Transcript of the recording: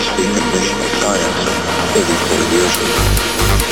science, the admission of science, it is.